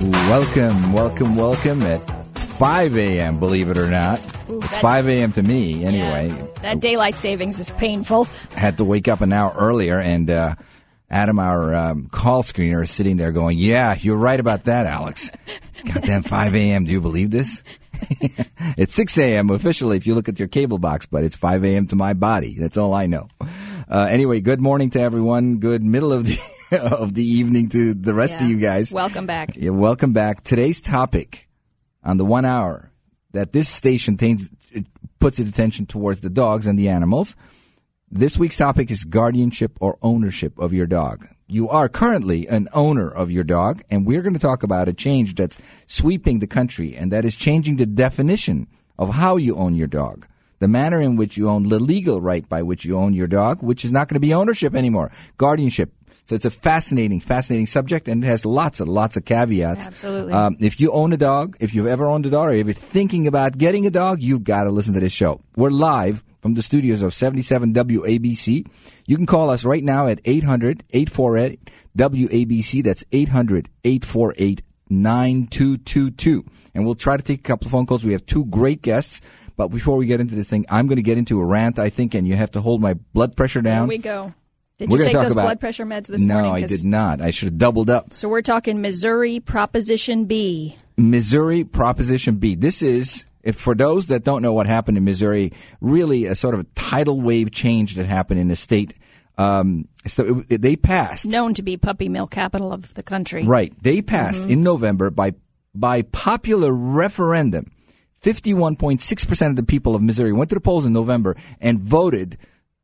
Welcome, welcome, welcome at 5 a.m., believe it or not. Ooh, It's that- 5 a.m. to me, anyway. Yeah, that daylight savings is painful. Had to wake up an hour earlier, and uh, Adam, our um, call screener, is sitting there going, Yeah, you're right about that, Alex. It's goddamn 5 a.m. Do you believe this? it's 6 a.m. officially if you look at your cable box, but it's 5 a.m. to my body. That's all I know. Uh, anyway, good morning to everyone. Good middle of the of the evening to the rest Yeah. of you guys. Welcome back. Yeah, welcome back. Today's topic on the one hour that this station tains, it puts its attention towards the dogs and the animals. This week's topic is guardianship or ownership of your dog. You are currently an owner of your dog, and we're going to talk about a change that's sweeping the country, and that is changing the definition of how you own your dog. The manner in which you own the legal right by which you own your dog, which is not going to be ownership anymore, guardianship. So it's a fascinating, fascinating subject, and it has lots and lots of caveats. Absolutely. Um, if you own a dog, if you've ever owned a dog, or if you're thinking about getting a dog, you've got to listen to this show. We're live from the studios of 77 WABC. You can call us right now at 800 848 WABC. That's 800 848 9222. And we'll try to take a couple of phone calls. We have two great guests. But before we get into this thing, I'm going to get into a rant, I think, and you have to hold my blood pressure Here down. we go. Did We're you take those about- blood pressure meds this morning? no, I did not. I should have doubled up. So we're talking Missouri Proposition B. Missouri Proposition B. This is, if for those that don't know what happened in Missouri, really a sort of a tidal wave change that happened in the state. Um, so it- they passed, known to be puppy mill capital of the country. right? They passed Mm-hmm. in November by by popular referendum. Fifty-one point six percent of the people of Missouri went to the polls in November and voted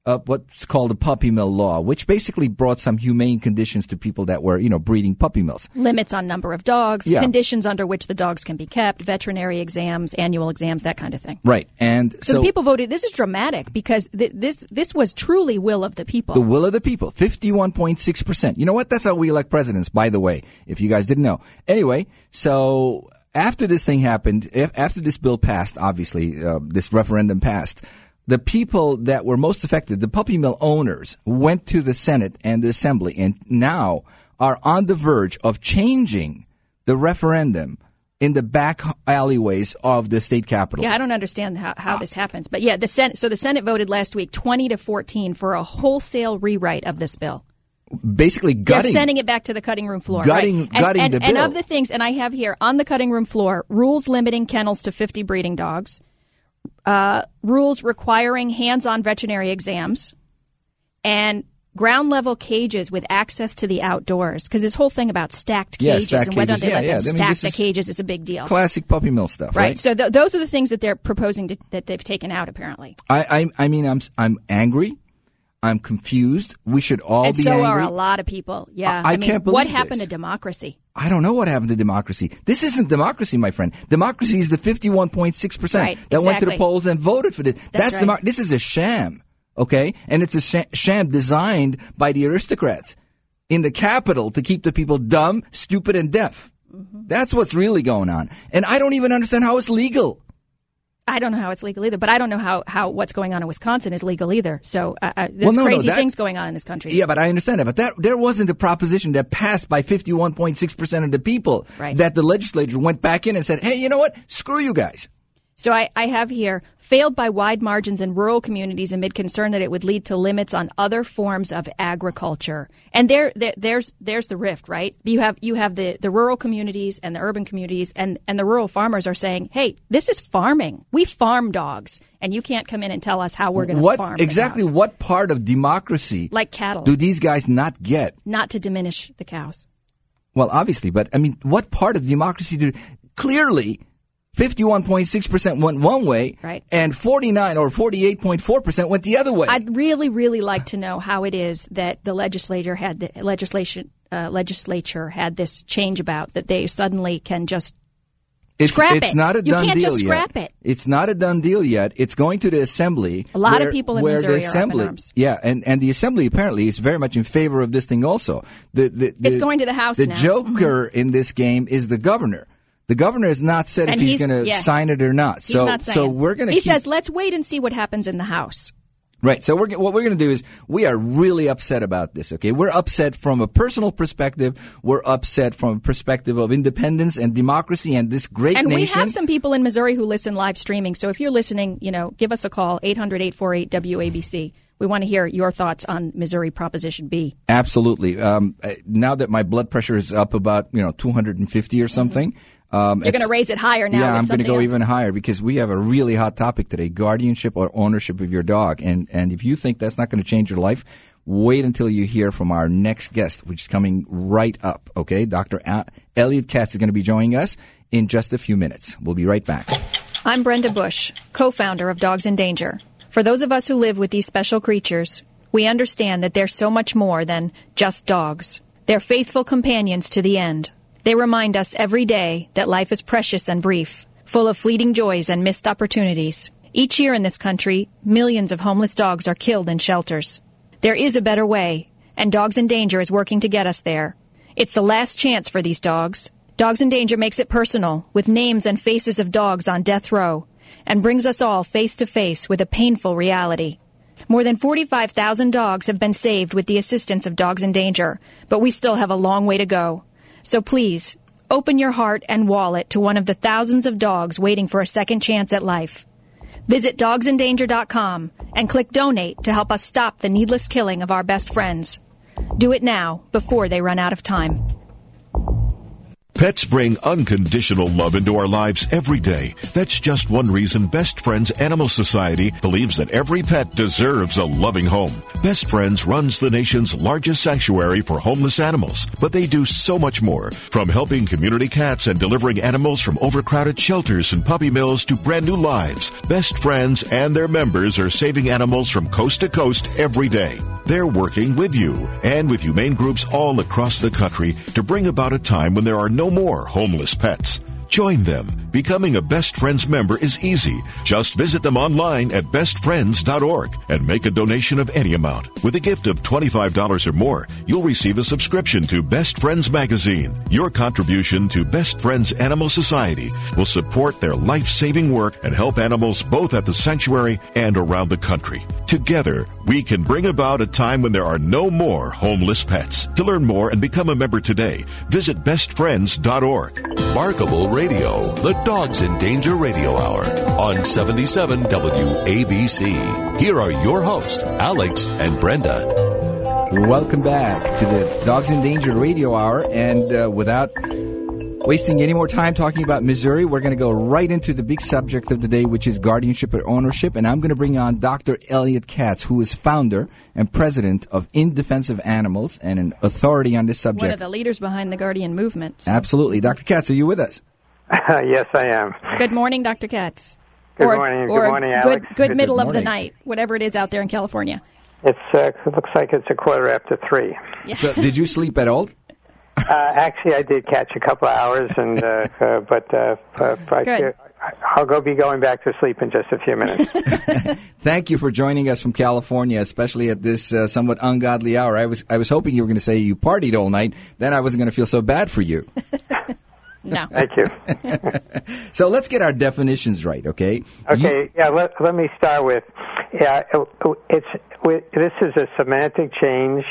up what's called the puppy mill law, which basically brought some humane conditions to people that were, you know, breeding puppy mills. Limits on number of dogs, Yeah. conditions under which the dogs can be kept, veterinary exams, annual exams, that kind of thing. Right, and So, the people voted. This is dramatic because th- this this was truly will of the people. The will of the people, 51.6%. You know what? That's how we elect presidents, by the way, if you guys didn't know. Anyway, so after this thing happened, if, after this bill passed, obviously, uh, this referendum passed, the people that were most affected, the puppy mill owners, went to the Senate and the Assembly and now are on the verge of changing the referendum in the back alleyways of the state capitol. Yeah, I don't understand how, how this happens. But yeah, the Senate. So the Senate voted last week, twenty to fourteen, for a wholesale rewrite of this bill. Basically They're gutting. sending it back to the cutting room floor. Gutting- right. And, gutting and, the and bill. of the things, and I have here on the cutting room floor rules limiting kennels to 50 breeding dogs, uh, rules requiring hands on veterinary exams, and ground level cages with access to the outdoors. Because this whole thing about stacked Yeah, cages stacked and whether cages. they Yeah, let yeah. them I mean, stack the cages is a big deal. Classic puppy mill stuff, Right. right? So th- those are the things that they're proposing to, that they've taken out, apparently. I, I, I mean, I'm, I'm angry. I'm confused. We should all and be so angry. are a lot of people. Yeah. I- I mean, can't believe what happened this. to democracy? I don't know what happened to democracy. This isn't democracy, my friend. Democracy is the 51.6% Right, that went to the polls and voted for this. That's, right. demo- this is a sham, okay? And it's a sh- sham designed by the aristocrats in the capital to keep the people dumb, stupid, and deaf. Mm-hmm. That's what's really going on. And I don't even understand how it's legal. I don't know how it's legal either, but I don't know how, how what's going on in Wisconsin is legal either. So uh, uh, there's Well, no, no, crazy that- things going on in this country. Yeah, but I understand that. But that there wasn't a proposition that passed by 51.6% of the people Right. that the legislature went back in and said, hey, you know what? Screw you guys. So I, I have here failed by wide margins in rural communities amid concern that it would lead to limits on other forms of agriculture. And there, there there's there's the rift, right? You have you have the, the rural communities and the urban communities and, and the rural farmers are saying, Hey, this is farming. We farm dogs and you can't come in and tell us how we're gonna What farm exactly what part of democracy like cattle. do these guys not get? not to diminish the cows. Well, obviously, but I mean, what part of democracy do clearly 51.6% went one way Right. and 49 or 48.4% went the other way. I'd really, really like to know how it is that the legislature had the legislation uh, legislature had this change about that they suddenly can just it's, scrap it's it. not a You done can't deal just yet. scrap it. It's not a done deal yet. It's going to the assembly. A lot of people in where Missouri the are up in assembly, arms. Yeah, and, and the assembly apparently is very much in favor of this thing also. The, the, the It's going to the House The now. joker in this game is the governor. The governor has not said And if he's, he's- going to yeah. sign it or not. he's so not so we're going to He keep says, "Let's wait and see what happens in the House." Right. So we're, what we're going to do is we are really upset about this. Okay. We're upset from a personal perspective. We're upset from a perspective of independence and democracy and this great and nation. we have some people in Missouri who listen live streaming. So if you're listening, you know, give us a call 800-848-WABC. We want to hear your thoughts on Missouri Proposition B. Absolutely. Um, now that my blood pressure is up about you know 250 or something. Mm-hmm. Um, You're going to raise it higher now. Yeah, I'm going to go else. even higher because we have a really hot topic today: guardianship or ownership of your dog. And and if you think that's not going to change your life, wait until you hear from our next guest, which is coming right up. Okay, Dr. A- Elliot Katz is going to be joining us in just a few minutes. We'll be right back. I'm Brenda Bush, co-founder of Dogs in Danger. For those of us who live with these special creatures, we understand that they're so much more than just dogs. They're faithful companions to the end. They remind us every day that life is precious and brief, full of fleeting joys and missed opportunities. Each year in this country, millions of homeless dogs are killed in shelters. There is a better way, and Dogs in Danger is working to get us there. It's the last chance for these dogs. Dogs in Danger makes it personal, with names and faces of dogs on death row, and brings us all face to face with a painful reality. More than 45,000 dogs have been saved with the assistance of Dogs in Danger, but we still have a long way to go. So please, open your heart and wallet to one of the thousands of dogs waiting for a second chance at life. Visit dogsindanger.com and click donate to help us stop the needless killing of our best friends. Do it now before they run out of time. Pets bring unconditional love into our lives every day. That's just one reason Best Friends Animal Society believes that every pet deserves a loving home. Best Friends runs the nation's largest sanctuary for homeless animals, but they do so much more. From helping community cats and delivering animals from overcrowded shelters and puppy mills to brand new lives, Best Friends and their members are saving animals from coast to coast every day. They're working with you and with humane groups all across the country to bring about a time when there are no more homeless pets. Join them. Becoming a Best Friends member is easy. Just visit them online at bestfriends.org and make a donation of any amount. With a gift of $25 or more, you'll receive a subscription to Best Friends magazine. Your contribution to Best Friends Animal Society will support their life-saving work and help animals both at the sanctuary and around the country. Together, we can bring about a time when there are no more homeless pets. To learn more and become a member today, visit bestfriends.org. Remarkable Radio, the Dogs in Danger Radio Hour on 77 WABC. Here are your hosts, Alex and Brenda. Welcome back to the Dogs in Danger Radio Hour. And uh, without wasting any more time talking about Missouri, we're going to go right into the big subject of the day, which is guardianship and ownership. And I'm going to bring on Dr. Elliot Katz, who is founder and president of In Defense of Animals and an authority on this subject. One of the leaders behind the Guardian movement. So. Absolutely. Dr. Katz, are you with us? yes, I am. Good morning, Dr. Katz. Good or, morning. Or good morning, Alex. Good, good middle of the night, whatever it is out there in California. It's uh, it looks like it's a quarter after three. So, did you sleep at all? Uh, actually, I did catch a couple of hours, and uh, uh, but uh, uh, I, Good. I'll go be going back to sleep in just a few minutes. Thank you for joining us from California, especially at this uh, somewhat ungodly hour. I was I was hoping you were going to say you partied all night. Then I wasn't going to feel so bad for you. No. Thank you. So let's get our definitions right, okay? Okay, You- yeah. Let, let me start with yeah. It's with- this is a semantic change.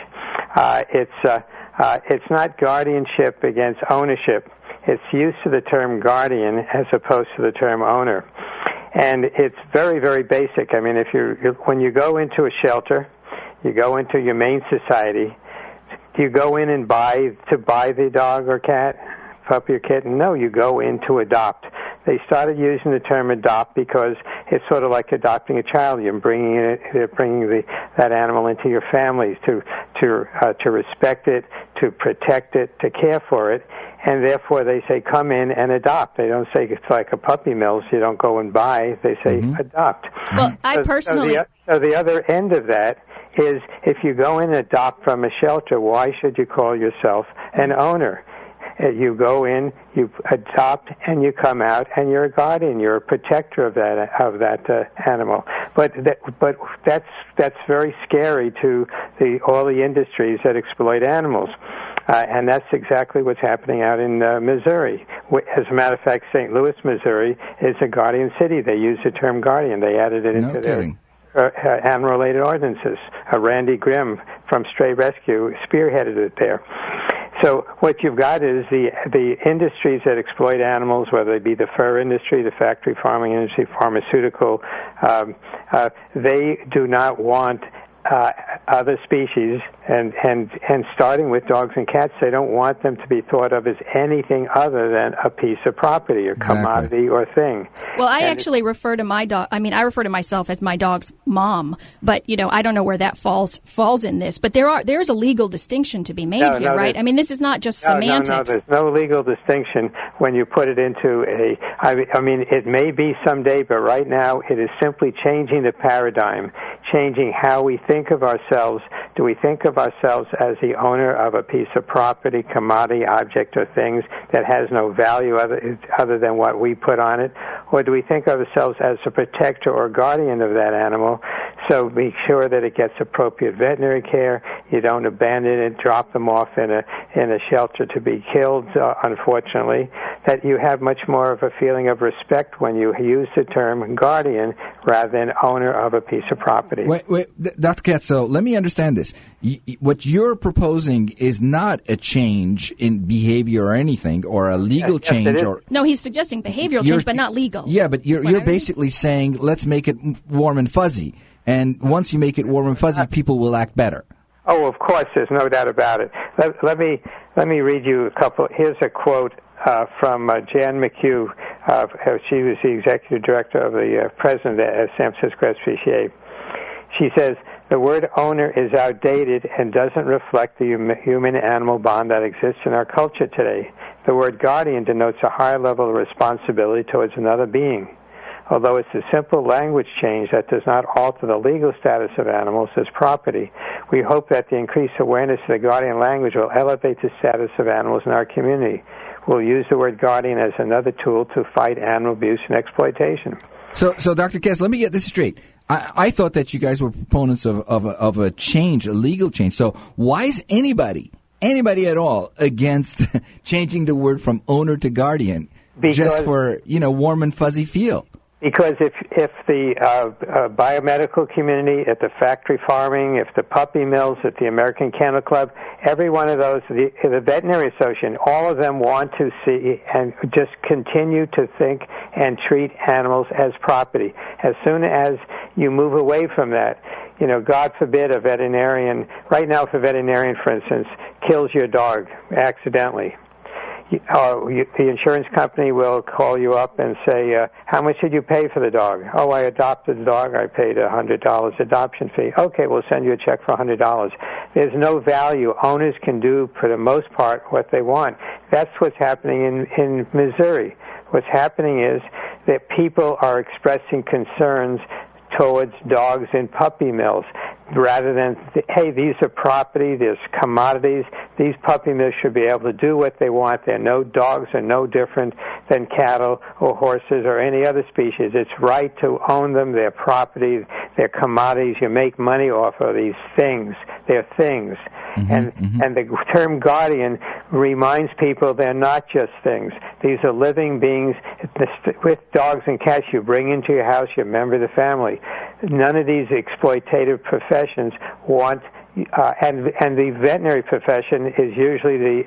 Uh, it's uh, uh, it's not guardianship against ownership. It's use of the term guardian as opposed to the term owner, and it's very very basic. I mean, if you you- when you go into a shelter, you go into humane society. Do you go in and buy to buy the dog or cat, puppy or kitten? No, you go in to adopt. They started using the term adopt because it's sort of like adopting a child. You're bringing it, you're bringing the that animal into your families to to uh, to respect it, to protect it, to care for it, and therefore they say come in and adopt. They don't say it's like a puppy mill, so You don't go and buy. They say adopt. Well, I personally. So the, so the other end of that is if you go in and adopt from a shelter, why should you call yourself an owner? Uh, You go in, you adopt, and you come out, and you're a guardian. You're a protector of that of that uh, animal. But that, but that's that's very scary to the all the industries that exploit animals. Uh, and that's exactly what's happening out in uh, Missouri. As a matter of fact, St. Louis, Missouri, is a guardian city. They use the term guardian. They added it No into their uh, animal-related ordinances. Uh, Randy Grim from Stray Rescue spearheaded it there. So what you've got is the the industries that exploit animals, whether they be the fur industry, the factory farming industry, pharmaceutical. Um, uh, they do not want uh, other species, and, and, and starting with dogs and cats, they don't want them to be thought of as anything other than a piece of property or Exactly. commodity or thing. Well, I And- actually refer to my dog. I mean, I refer to myself as my dog's mom, but you know, I don't know where that falls falls in this. But there are there is a legal distinction to be made No, here, no, right? I mean, this is not just No, semantics. No, no, there's no legal distinction when you put it into a. I, I mean, it may be someday, but right now it is simply changing the paradigm, changing how we think of ourselves. Do we think of ourselves as the owner of a piece of property, commodity, object, or things that has no value other, other than what we put on it? Or do we think of ourselves as a protector or guardian of that animal? So make sure that it gets appropriate veterinary care. You don't abandon it, drop them off in a in a shelter to be killed. Uh, unfortunately, that you have much more of a feeling of respect when you use the term guardian rather than owner of a piece of property. Wait, wait, Dr. Katz, so let me understand this. Y- y- what you're proposing is not a change in behavior or anything, or a legal Yes, change, or no, he's suggesting behavioral change, but not legal. Yeah, but you're you're I- basically saying let's make it warm and fuzzy, and once you make it warm and fuzzy, people will act better. Oh, of course, there's no doubt about it. Let, let me let me read you a couple. Here's a quote uh, from uh, Jan McHugh. Uh, she was the executive director of the uh, president at San Francisco SPCA. She says the word owner is outdated and doesn't reflect the human-animal bond that exists in our culture today. The word guardian denotes a higher level of responsibility towards another being. Although it's a simple language change that does not alter the legal status of animals as property, we hope that the increased awareness of the guardian language will elevate the status of animals in our community. We'll use the word guardian as another tool to fight animal abuse and exploitation. So, so Dr. Katz, let me get this straight. I, I thought that you guys were proponents of, of, a, of a change, a legal change. So why is anybody, anybody at all, against changing the word from owner to guardian Because- just for, you know, warm and fuzzy feel? Because if if the uh, uh, biomedical community, at the factory farming, if the puppy mills, at the American Kennel Club, every one of those, the, the veterinary association, all of them want to see and just continue to think and treat animals as property. As soon as you move away from that, you know, God forbid a veterinarian, right now if a veterinarian, for instance, kills your dog accidentally, you- uh, you, the insurance company will call you up and say, uh, "How much did you pay for the dog?" "Oh, I adopted the dog. I paid a hundred dollars adoption fee." "Okay, we'll send you a check for a hundred dollars." There's no value. Owners can do, for the most part, what they want. That's what's happening in in Missouri. What's happening is that people are expressing concerns towards dogs in puppy mills rather than hey these are property there's commodities these puppy mills should be able to do what they want they're no dogs are no different than cattle or horses or any other species. It's right to own them they're property they're commodities you make money off of these things they're things and and the term guardian reminds people they're not just things. These are living beings. With dogs and cats you bring into your house you're a member of the family. None of these exploitative professions want uh, and and the veterinary profession is usually the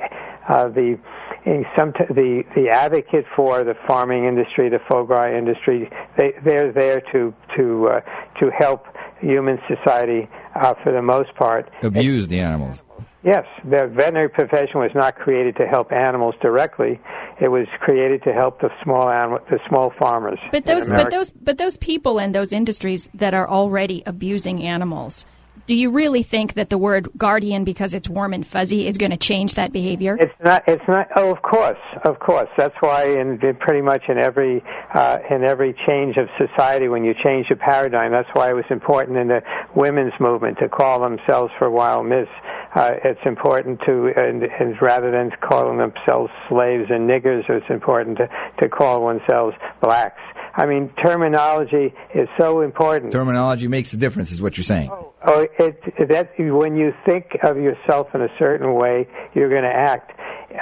uh, the in some t- the the advocate for the farming industry, the foie industry. They they're there to to uh, to help human society uh, for the most part. Abuse the animals. Yes, the veterinary profession was not created to help animals directly. It was created to help the small animal, the small farmers. But those, but those, but those people and those industries that are already abusing animals. Do you really think that the word guardian, because it's warm and fuzzy, is going to change that behavior? It's not. It's not. Oh, of course, of course. That's why, in, in pretty much in every uh, in every change of society, when you change the paradigm, that's why it was important in the women's movement to call themselves for a while Miss. Uh, it's important to, and, and rather than calling themselves slaves and niggers, it's important to, to call oneself blacks. I mean, terminology is so important. Terminology makes a difference, is what you're saying. Oh, it, that when you think of yourself in a certain way, you're going to act.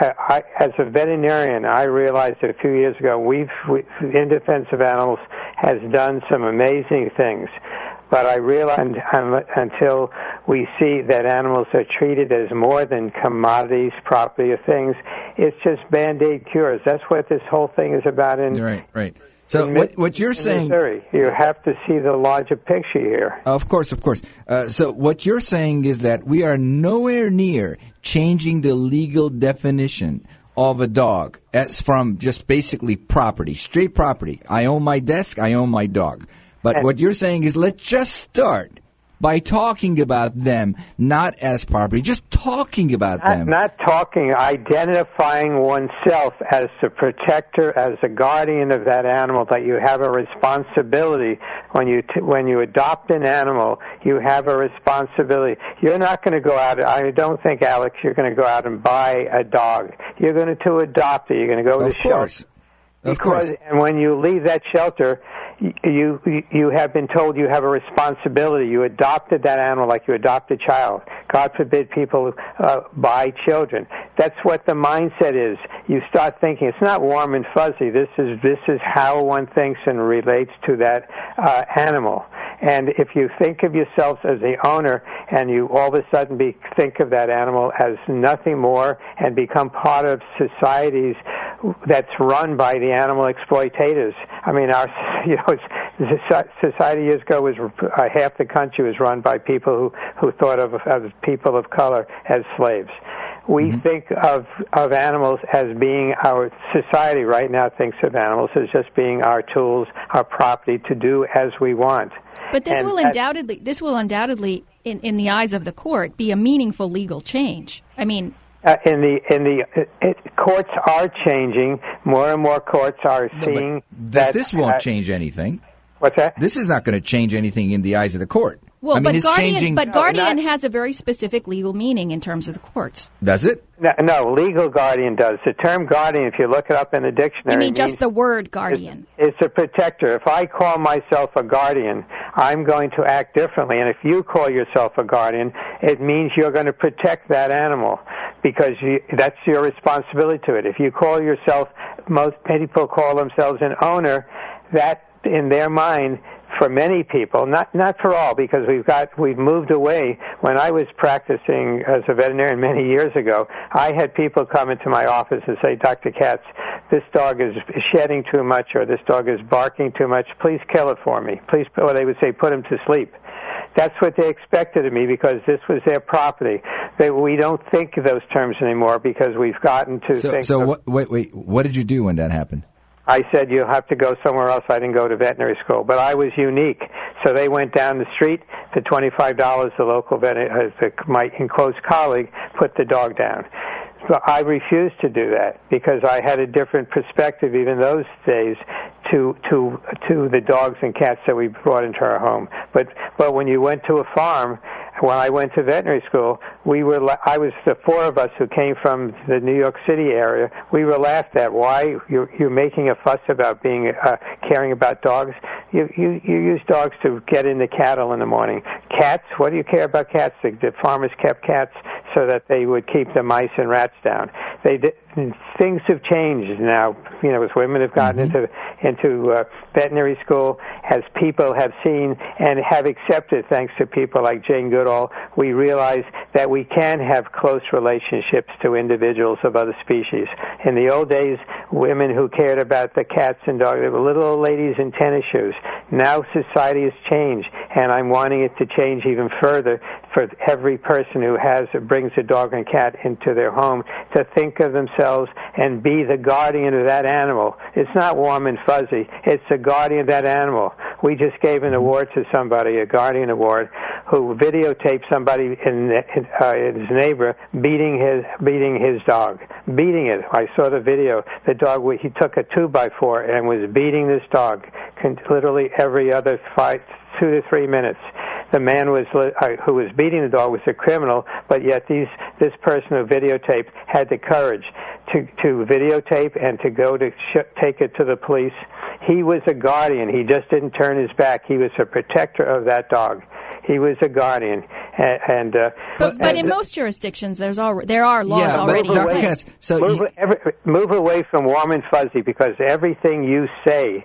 Uh, I, as a veterinarian, I realized that a few years ago, we've, we, in defense of animals, has done some amazing things. but I realize un- until we see that animals are treated as more than commodities, property, or things, it's just band aid cures. That's what this whole thing is about. In Right, right. So what what you're saying? Missouri. you have to see the larger picture here. Of course, of course. Uh, so what you're saying is that we are nowhere near changing the legal definition of a dog as from just basically property, straight property. I own my desk, I own my dog. But And- what you're saying is let's just start by talking about them not as property, just talking about Not, them. not talking, identifying oneself as the protector, as the guardian of that animal. That you have a responsibility when you t- when you adopt an animal. You have a responsibility. You're not going to go out. I don't think, Alex, you're going to go out and buy a dog. You're going to to adopt it. You're going to go to of the shelter. course. Of Because, course. and when you leave that shelter, you you have been told you have a responsibility. You adopted that animal like you adopt a child. God forbid people uh, buy children. That's what the mindset is. You start thinking it's not warm and fuzzy. This is this is how one thinks and relates to that uh, animal. And if you think of yourselves as the owner, and you all of a sudden be, think of that animal as nothing more, and become part of societies that's run by the animal exploitators. I mean, our you know society years ago was uh, half the country was run by people who who thought of, of people of color as slaves. We think of of animals as being our society right now thinks of animals as just being our tools, our property to do as we want. But this And will undoubtedly this will undoubtedly in, in the eyes of the court be a meaningful legal change. I mean, Uh, in the in the it, it, courts are changing. More and more courts are No, but seeing that this won't uh, change anything. What's that? This is not going to change anything in the eyes of the court. Well, I mean, but it's guardian, changing. but guardian not- has a very specific legal meaning in terms of the courts. does it? No, no, legal guardian does. The term guardian, if you look it up in the dictionary, You mean just means the word guardian? It's a protector. If I call myself a guardian, I'm going to act differently. And if you call yourself a guardian, it means you're going to protect that animal because you, that's your responsibility to it. If you call yourself, most people call themselves an owner, that in their mind for many people, not not for all, because we've got we've moved away. When I was practicing as a veterinarian many years ago, I had people come into my office and say, "Dr. Katz, this dog is shedding too much, or this dog is barking too much. Please kill it for me. Please." Or they would say, "Put him to sleep." That's what they expected of me because this was their property. They, we don't think of those terms anymore because we've gotten to So, think. so of, what, wait, wait. What did you do when that happened? I said you'll have to go somewhere else. I didn't go to veterinary school, but I was unique. So they went down the street for twenty five dollars. The local vet, uh, my enclosed colleague, put the dog down. So I refused to do that because I had a different perspective, even those days, to to to the dogs and cats that we brought into our home. But but when you went to a farm, when I went to veterinary school, we were I was the four of us who came from the New York City area. We were laughed at. Why you're, you're making a fuss about being uh, caring about dogs? You, you you use dogs to get in the cattle in the morning. Cats? What do you care about cats? The, the farmers kept cats so that they would keep the mice and rats down. They did, things have changed now. You know, as women have gotten into into uh, veterinary school, as people have seen and have accepted, thanks to people like Jane Goodall, we realize that we can have close relationships to individuals of other species. In the old days, women who cared about the cats and dogs, they were little old ladies in tennis shoes. Now society has changed, and I'm wanting it to change even further for every person who has brings a dog and cat into their home to think of themselves and be the guardian of that animal. It's not warm and fuzzy. It's the guardian of that animal. We just gave an award to somebody, a guardian award, who videotaped somebody in, in uh, his neighbor beating his beating his dog, beating it. I saw the video. The dog he took a two by four and was beating this dog, literally every other five, two to three minutes the man was uh, who was beating the dog was a criminal, but yet these this person who videotaped had the courage to to videotape and to go to sh- take it to the police. He was a guardian. He just didn't turn his back. He was a protector of that dog. he was a guardian. And, and uh, But, but and in the- most jurisdictions, there's al- there are laws Yeah, but already in Dr. place. Katz, so move, you- every, move away from warm and fuzzy because everything you say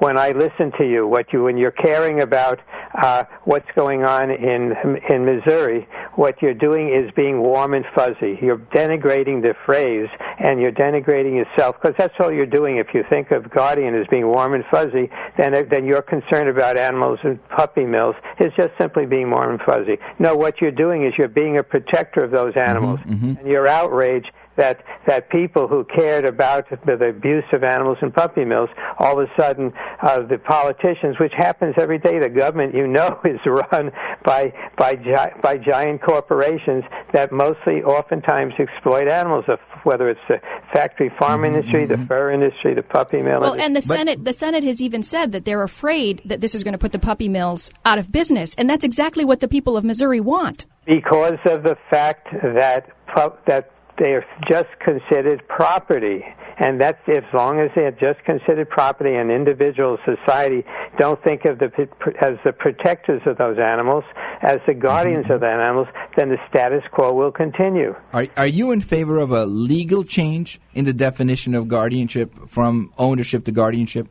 when I listen to you, what you when you're caring about uh, what's going on in in Missouri, what you're doing is being warm and fuzzy. You're denigrating the phrase and you're denigrating yourself because that's all you're doing. If you think of guardian as being warm and fuzzy, then then you're concerned about animals and puppy mills. It's just simply being warm and fuzzy. No, what you're doing is you're being a protector of those animals, and you're outraged that that people who cared about the, the abuse of animals in puppy mills, all of a sudden, uh, the politicians, which happens every day, the government, you know, is run by by gi- by giant corporations that mostly, oftentimes, exploit animals. uh, Whether it's the factory farm industry, the fur industry, the puppy mill. Well, industry. and the Senate, the Senate has even said that they're afraid that this is going to put the puppy mills out of business, and that's exactly what the people of Missouri want. because of the fact that pu- that they are just considered property, and that's as long as they are just considered property, and individual society don't think of the as the protectors of those animals, as the guardians mm-hmm. of the animals, then the status quo will continue. Are, are you in favor of a legal change in the definition of guardianship from ownership to guardianship?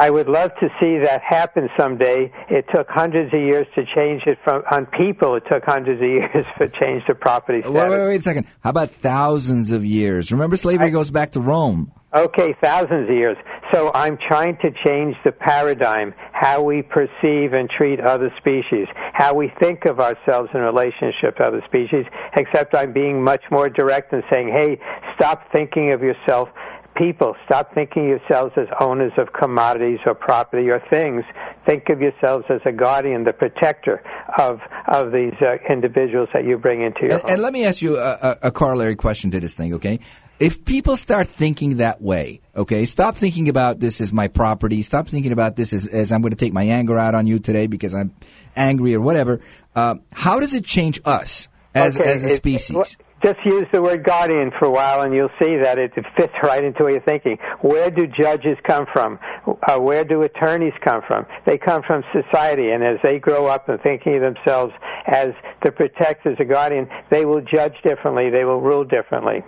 I would love to see that happen someday. It took hundreds of years to change it from on people. It took hundreds of years to change the property status. Wait, wait, wait a second. How about thousands of years? Remember, slavery goes back to Rome. Okay, thousands of years. So I'm trying to change the paradigm, how we perceive and treat other species, how we think of ourselves in relationship to other species, except I'm being much more direct and saying, hey, stop thinking of yourself people stop thinking of yourselves as owners of commodities or property or things think of yourselves as a guardian the protector of of these uh, individuals that you bring into your And, home and let me ask you a, a, a corollary question to this thing, okay? If people start thinking that way, okay, stop thinking about this as my property, stop thinking about this as, as I'm going to take my anger out on you today because I'm angry or whatever. Uh, how does it change us as, Okay, as a species? it- just use the word guardian for a while, and you'll see that it, it fits right into what you're thinking. Where do judges come from? Uh, where do attorneys come from? They come from society, and as they grow up and thinking of themselves as the protectors, the guardian, they will judge differently. They will rule differently.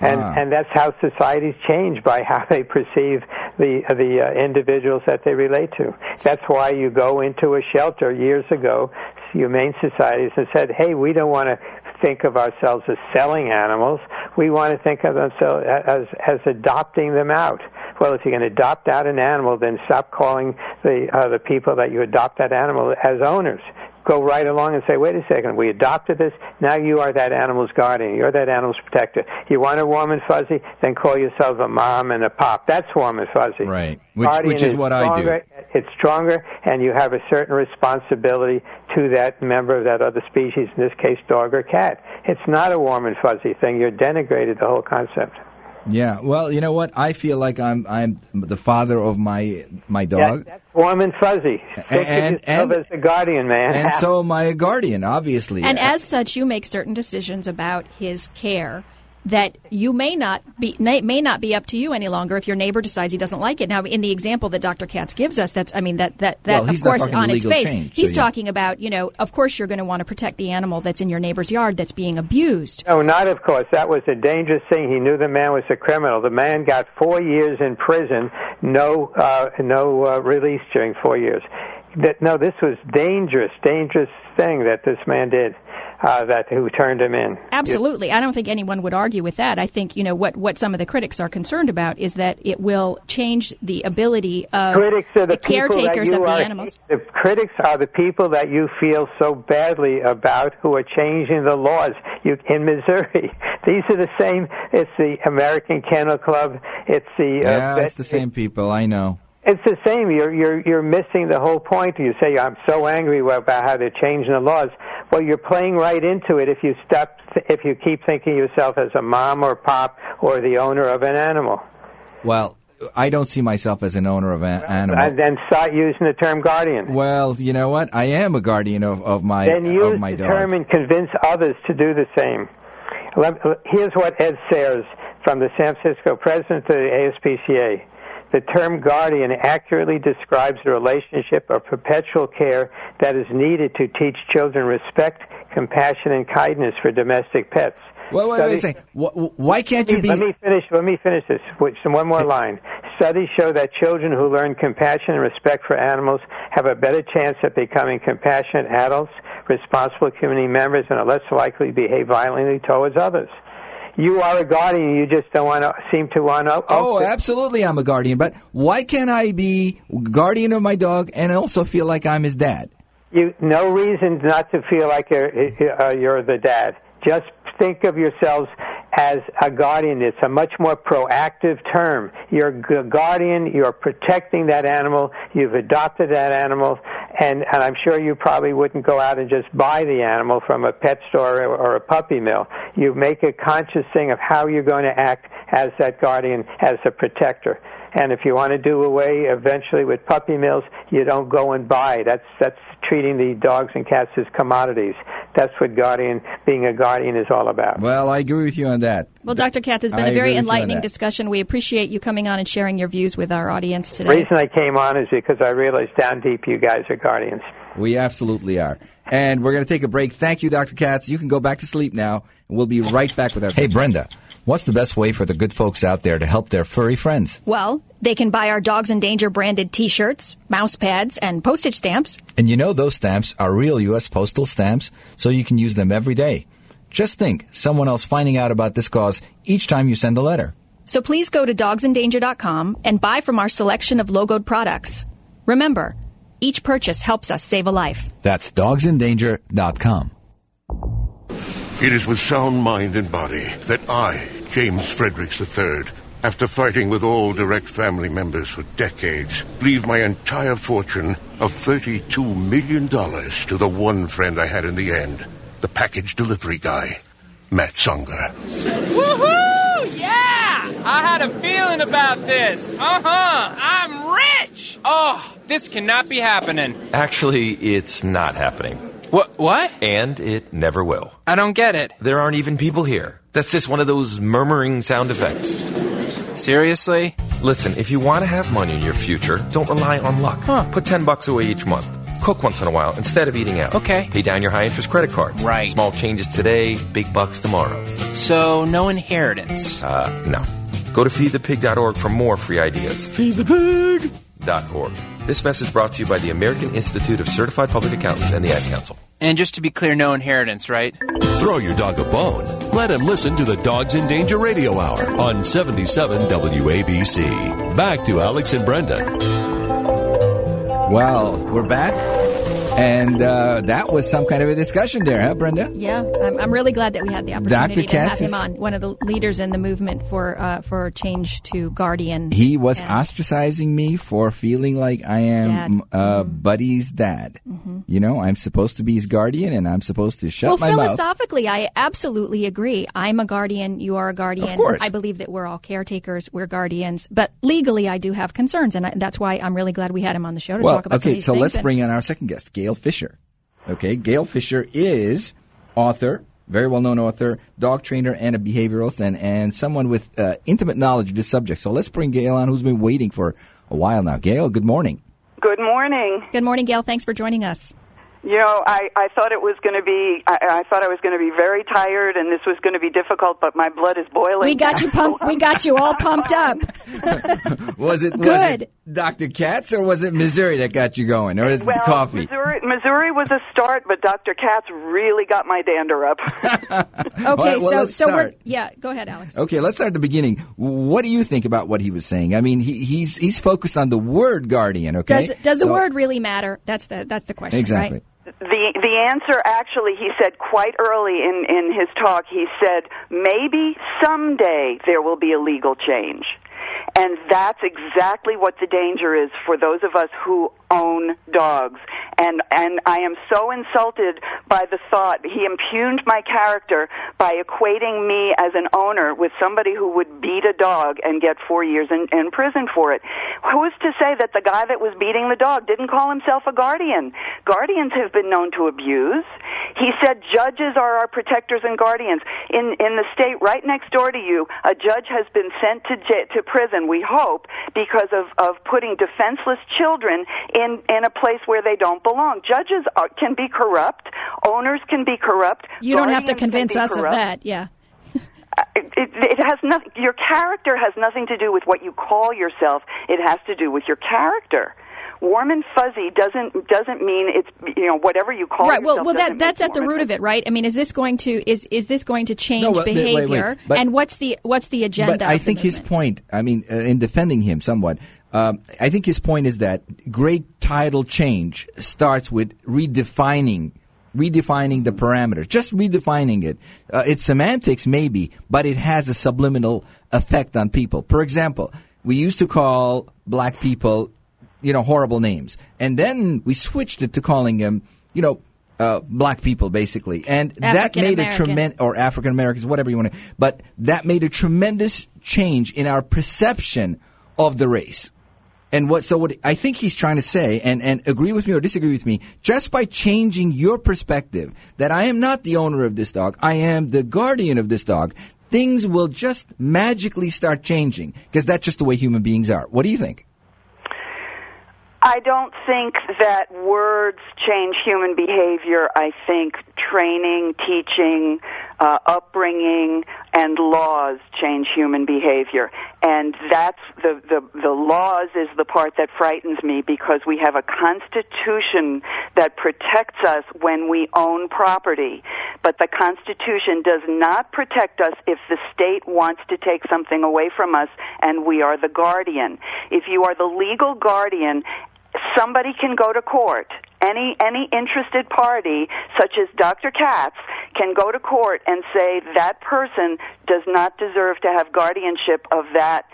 And, Wow. and that's how societies change by how they perceive the the uh, individuals that they relate to. That's why you go into a shelter years ago, humane societies, and said, "Hey, we don't want to think of ourselves as selling animals. We want to think of ourselves as as adopting them out." Well, if you can adopt out an animal, then stop calling the uh, the people that you adopt that animal as owners go right along and say, wait a second, we adopted this, now you are that animal's guardian, you're that animal's protector. You want it warm and fuzzy, then call yourself a mom and a pop. That's warm and fuzzy. Right. Which- which is what I do. It's stronger, and you have a certain responsibility to that member of that other species, in this case, dog or cat. It's not a warm and fuzzy thing. You're denigrated the whole concept. Yeah. Well, you know what? I feel like I'm I'm the father of my my dog. That, that's warm and fuzzy. Think And- of and- as a guardian, man. and so am I a guardian, obviously. And uh, as such, you make certain decisions about his care that you may not be may may not be up to you any longer if your neighbor decides he doesn't like it. Now, in the example that Dr. Katz gives us, that's I mean that that that Well, of course on its face, change, he's so yeah. talking about you know of course you're going to want to protect the animal that's in your neighbor's yard that's being abused. No, not of course. That was a dangerous thing. He knew the man was a criminal. The man got four years in prison, no, uh, no uh, release during four years. That no, this was dangerous, dangerous thing that this man did. Uh, that who turned him in. Absolutely. I don't think anyone would argue with that. I think, you know, what, what some of the critics are concerned about is that it will change the ability of critics are the, the caretakers of the are, animals. The critics are the people that you feel so badly about who are changing the laws. You in Missouri, these are the same. It's the American Kennel Club. It's the uh, yeah, it's the same people. I know. It's the same. You're you're you're missing the whole point. You say I'm so angry about how they're changing the laws. Well, you're playing right into it if you stop if you keep thinking of yourself as a mom or pop or the owner of an animal, Well, I don't see myself as an owner of an animal. and then start using the term guardian. Well, you know what? I am a guardian of, of my then use of my the dog. term and convince others to do the same. Here's what Ed Sayres from the San Francisco president of the ASPCA the term guardian accurately describes the relationship of perpetual care that is needed to teach children respect, compassion, and kindness for domestic pets. Wait, wait, wait a second. Why can't you be? Let me finish. Let me finish this. Some one more line. Studies show that children who learn compassion and respect for animals have a better chance at becoming compassionate adults, responsible community members, and are less likely to behave violently towards others. You are a guardian. You just don't want to seem to want to. Oh, absolutely, I'm a guardian. But why can't I be guardian of my dog and also feel like I'm his dad? You no reason not to feel like you're, uh, you're the dad. Just think of yourselves as a guardian. It's a much more proactive term. You're a guardian. You're protecting that animal. You've adopted that animal. And, and I'm sure you probably wouldn't go out and just buy the animal from a pet store or, or a puppy mill. You make a conscious thing of how you're going to act as that guardian, as a protector. And if you want to do away eventually with puppy mills, you don't go and buy. That's that's treating the dogs and cats as commodities. That's what guardian being a guardian is all about. Well, I agree with you on that. Well, Dr. Katz, has been I a very agree with you on enlightening discussion. We appreciate you coming on and sharing your views with our audience today. The reason I came on is because I realized down deep you guys are guardians. We absolutely are. And we're going to take a break. Thank you, Dr. Katz. You can go back to sleep now, and we'll be right back with our. Hey, Brenda, what's the best way for the good folks out there to help their furry friends? Well, they can buy our Dogs in Danger branded t shirts, mouse pads, and postage stamps. And you know those stamps are real U.S. postal stamps, so you can use them every day. Just think, someone else finding out about this cause each time you send a letter. So please go to dogsindanger.com and buy from our selection of logoed products. Remember, each purchase helps us save a life. That's dogsindanger.com. It is with sound mind and body that I, James Fredericks III, after fighting with all direct family members for decades, leave my entire fortune of $32 million to the one friend I had in the end, the package delivery guy, Matt Songer. Woohoo! Yeah! I had a feeling about this. Uh huh. I'm rich. Oh, this cannot be happening. Actually, it's not happening. What? What? And it never will. I don't get it. There aren't even people here. That's just one of those murmuring sound effects. Seriously? Listen, if you want to have money in your future, don't rely on luck. Huh. Put 10 bucks away each month. Cook once in a while instead of eating out. Okay. Pay down your high interest credit card. Right. Small changes today, big bucks tomorrow. So, no inheritance. Uh, no. Go to feedthepig.org for more free ideas. Feedthepig.org. This message brought to you by the American Institute of Certified Public Accountants and the Ad Council. And just to be clear, no inheritance, right? Throw your dog a bone. Let him listen to the Dogs in Danger Radio Hour on 77 WABC. Back to Alex and Brenda. Well, we're back. And uh, that was some kind of a discussion there, huh, Brenda? Yeah, I'm, I'm really glad that we had the opportunity to Katz have him on. One of the leaders in the movement for uh, for change to guardian. He was And- ostracizing me for feeling like I am Dad. Mm-hmm. uh, Buddy's dad. You know, I'm supposed to be his guardian, and I'm supposed to shut Well, my mouth. Well, philosophically, I absolutely agree. I'm a guardian. You are a guardian. Of course. I believe that we're all caretakers. We're guardians. But legally, I do have concerns, and I, that's why I'm really glad we had him on the show to Well, talk about okay, so things. let's And- bring in our second guest, Gail Fisher. Okay, Gail Fisher is author, very well known author, dog trainer, and a behavioralist, and, and someone with uh, intimate knowledge of this subject. So let's bring Gail on, who's been waiting for a while now. Gail, good morning. Good morning. Good morning, Gail. Thanks for joining us. You know, I, I thought it was going to be, I, I thought I was going to be very tired and this was going to be difficult, but my blood is boiling. We got you pumped. We got you all pumped up. Was it was Good. it Dr. Katz or was it Missouri that got you going, or is it the coffee? Missouri, Missouri was a start, but Dr. Katz really got my dander up. Okay, Well, well, so let's so we're yeah. Go ahead, Alex. Okay, let's start at the beginning. What do you think about what he was saying? I mean, he, he's he's focused on the word guardian. Okay, Does does the word really matter? That's the that's the question. exactly? Right? The the answer actually he said quite early in in his talk he said maybe someday there will be a legal change and that's exactly what the danger is for those of us who own dogs and and I am so insulted by the thought he impugned my character by equating me as an owner with somebody who would beat a dog and get four years in, in prison for it. Who's to say that the guy that was beating the dog didn't call himself a guardian? Guardians have been known to abuse. He said judges are our protectors and guardians. In in the state right next door to you, a judge has been sent to j- to prison. And we hope because of of putting defenseless children in in a place where they don't belong. Judges are, can be corrupt. Owners can be corrupt. You don't have to convince us corrupt. of that. Yeah. Uh, it, it, it has nothing. Your character has nothing to do with what you call yourself. It has to do with your character. Warm and fuzzy doesn't doesn't mean it's you know whatever you call it. right. Well, well, that that's at the root of it, right? I mean, is this going to is is this going to change No, but- wait, wait, wait. behavior? But- and what's the what's the agenda? But I of the think his point, I mean, uh, in defending him somewhat, um, I think his point is that great title change starts with redefining redefining the parameters, just redefining it. Uh, it's semantics, maybe, but it has a subliminal effect on people. For example, we used to call black people, you know, horrible names, and then we switched it to calling them, you know, uh, black people, basically, and that made a tremendous or African Americans, whatever you want to, but that made a tremendous change in our perception of the race. And what, so what I think he's trying to say, and, and agree with me or disagree with me, just by changing your perspective that I am not the owner of this dog, I am the guardian of this dog, things will just magically start changing because that's just the way human beings are. What do you think? I don't think that words change human behavior. I think training, teaching, uh, upbringing, and laws change human behavior. And that's the, the, the laws is the part that frightens me because we have a constitution that protects us when we own property. But the constitution does not protect us if the state wants to take something away from us and we are the guardian. If you are the legal guardian somebody can go to court. Any any interested party, such as Dr. Katz, can go to court and say that person does not deserve to have guardianship of that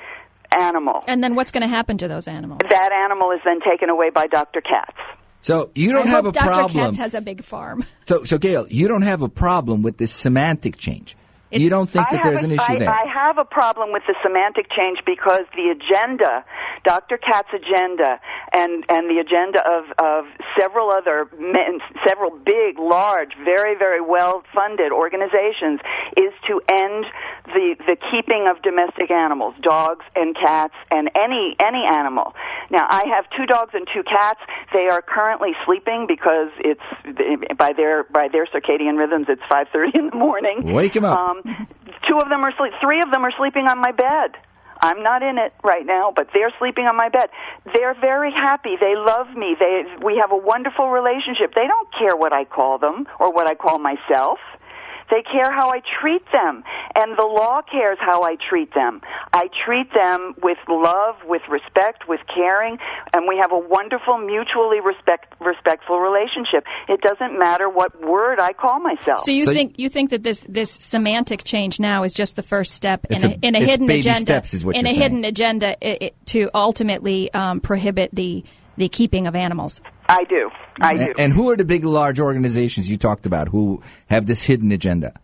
animal. And then what's going to happen to those animals? That animal is then taken away by Dr. Katz. So you don't I have hope a Dr. problem. Katz has a big farm. so, so Gail, you don't have a problem with this semantic change. You don't think that there's an issue I, there. I have a problem with the semantic change because the agenda, Dr. Katz's agenda, and and the agenda of of several other men, several big, large, very very well funded organizations is to end the the keeping of domestic animals, dogs and cats and any any animal. Now I have two dogs and two cats. They are currently sleeping because it's by their by their circadian rhythms. It's five thirty in the morning. Wake 'em up. Um, two of them are sleep. Three of them are sleeping on my bed. I'm not in it right now, but they're sleeping on my bed. They're very happy. They love me. They we have a wonderful relationship. They don't care what I call them or what I call myself. They care how I treat them, and the law cares how I treat them. I treat them with love, with respect, with caring, and we have a wonderful, mutually respect, respectful relationship. It doesn't matter what word I call myself. So you So- think you think that this this semantic change now is just the first step in a, a- in a it's hidden baby agenda steps is what in you're a saying. hidden agenda i i to ultimately um, prohibit the the keeping of animals. I do. I do. and, and who are the big, large organizations you talked about who have this hidden agenda?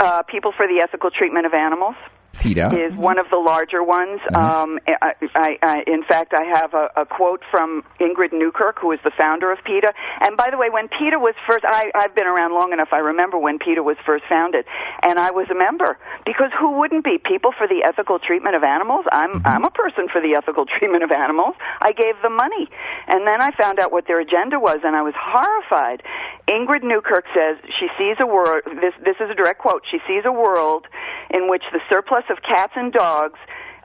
uh, People for the Ethical Treatment of Animals PETA. is one of the larger ones. Um, I, I, I, in fact, I have a, a quote from Ingrid Newkirk, who is the founder of PETA. And by the way, when PETA was first, I, I've been around long enough. I remember when PETA was first founded, and I was a member because who wouldn't be? People for the ethical treatment of animals. I'm I'm a person for the ethical treatment of animals. I gave them money, and then I found out what their agenda was, and I was horrified. Ingrid Newkirk says she sees a world. This this is a direct quote. She sees a world in which the surplus of cats and dogs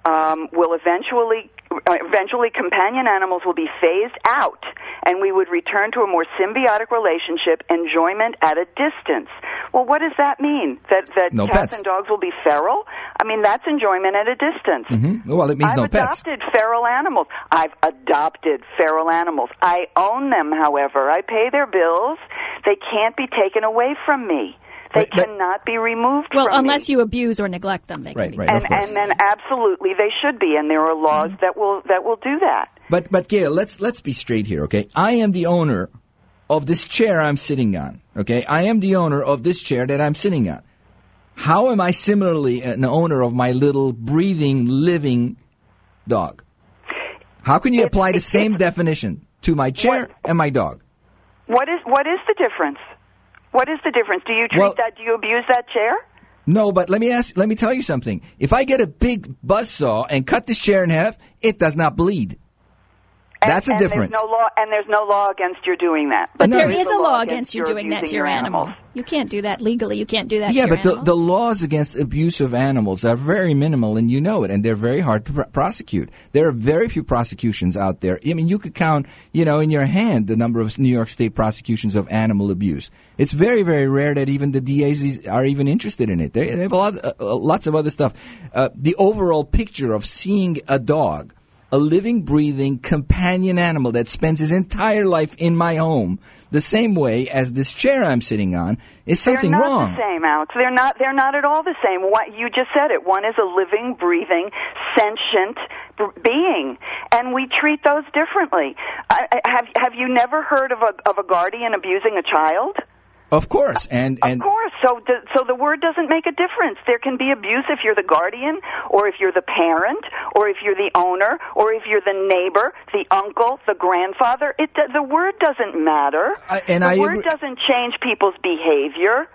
um, will eventually uh, eventually companion animals will be phased out and we would return to a more symbiotic relationship enjoyment at a distance well what does that mean that that No cats pets. and dogs will be feral i mean that's enjoyment at a distance Mhm. Well, it means I've no pets. adopted feral animals. I've adopted feral animals. I own them, however. I pay their bills. They can't be taken away from me. They But- but- cannot be removed Well, from unless me. you abuse or neglect them, they can Right, be. right. and of and then absolutely they should be, and there are laws that will that will do that. But but Gail, let's let's be straight here, okay? I am the owner of this chair I'm sitting on. Okay, I am the owner of this chair that I'm sitting on. How am I similarly an owner of my little breathing, living dog? How can you If- apply the if- same if- definition to my chair What- and my dog? What is what is the difference? What is the difference? Do you treat Well- that? Do you abuse that chair? No, but let me ask. Let me tell you something. If I get a big buzz saw and cut this chair in half, it does not bleed. And- That's a and difference. There's no law, and there's no law against your doing that. But No. there There is a law against you doing that to abusing your animal. animals. You can't do that legally. You can't do that Yeah, to your but the, the laws against abuse of animals are very minimal, and you know it, and they're very hard to pr- prosecute. There are very few prosecutions out there. I mean, you could count, you know, in your hand the number of New York State prosecutions of animal abuse. It's very, very rare that even the DAs are even interested in it. They, they have a lot, uh, uh, lots of other stuff. Uh, the overall picture of seeing a dog, a living, breathing companion animal that spends his entire life in my home, the same way as this chair I'm sitting on, is something they're not wrong. the same, Alex. They're not. They're not at all the same. What you just said it. One is a living, breathing, sentient being, and we treat those differently. I, I, have Have you never heard of a of a guardian abusing a child? Of course, and and of course. So, the, so the word doesn't make a difference. There can be abuse if you're the guardian, or if you're the parent, or if you're the owner, or if you're the neighbor, the uncle, the grandfather. It the word doesn't matter. I- and the I word agree- doesn't change people's behavior.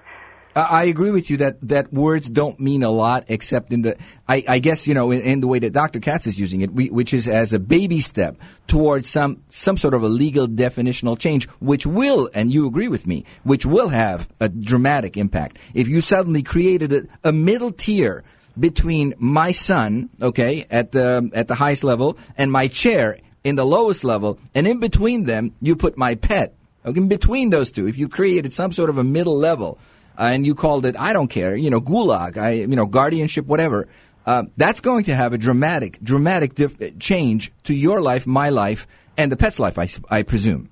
I agree with you that, that words don't mean a lot, except in the I, I guess you know in, in the way that Dr. Katz is using it, we, which is as a baby step towards some some sort of a legal definitional change, which will, and you agree with me, which will have a dramatic impact. If you suddenly created a, a middle tier between my son, okay, at the at the highest level, and my chair in the lowest level, and in between them you put my pet. Okay, in between those two, if you created some sort of a middle level uh, and you called it, I don't care, you know, gulag, I, you know, guardianship, whatever, uh, that's going to have a dramatic, dramatic dif- change to your life, my life, and the pet's life, I, I presume.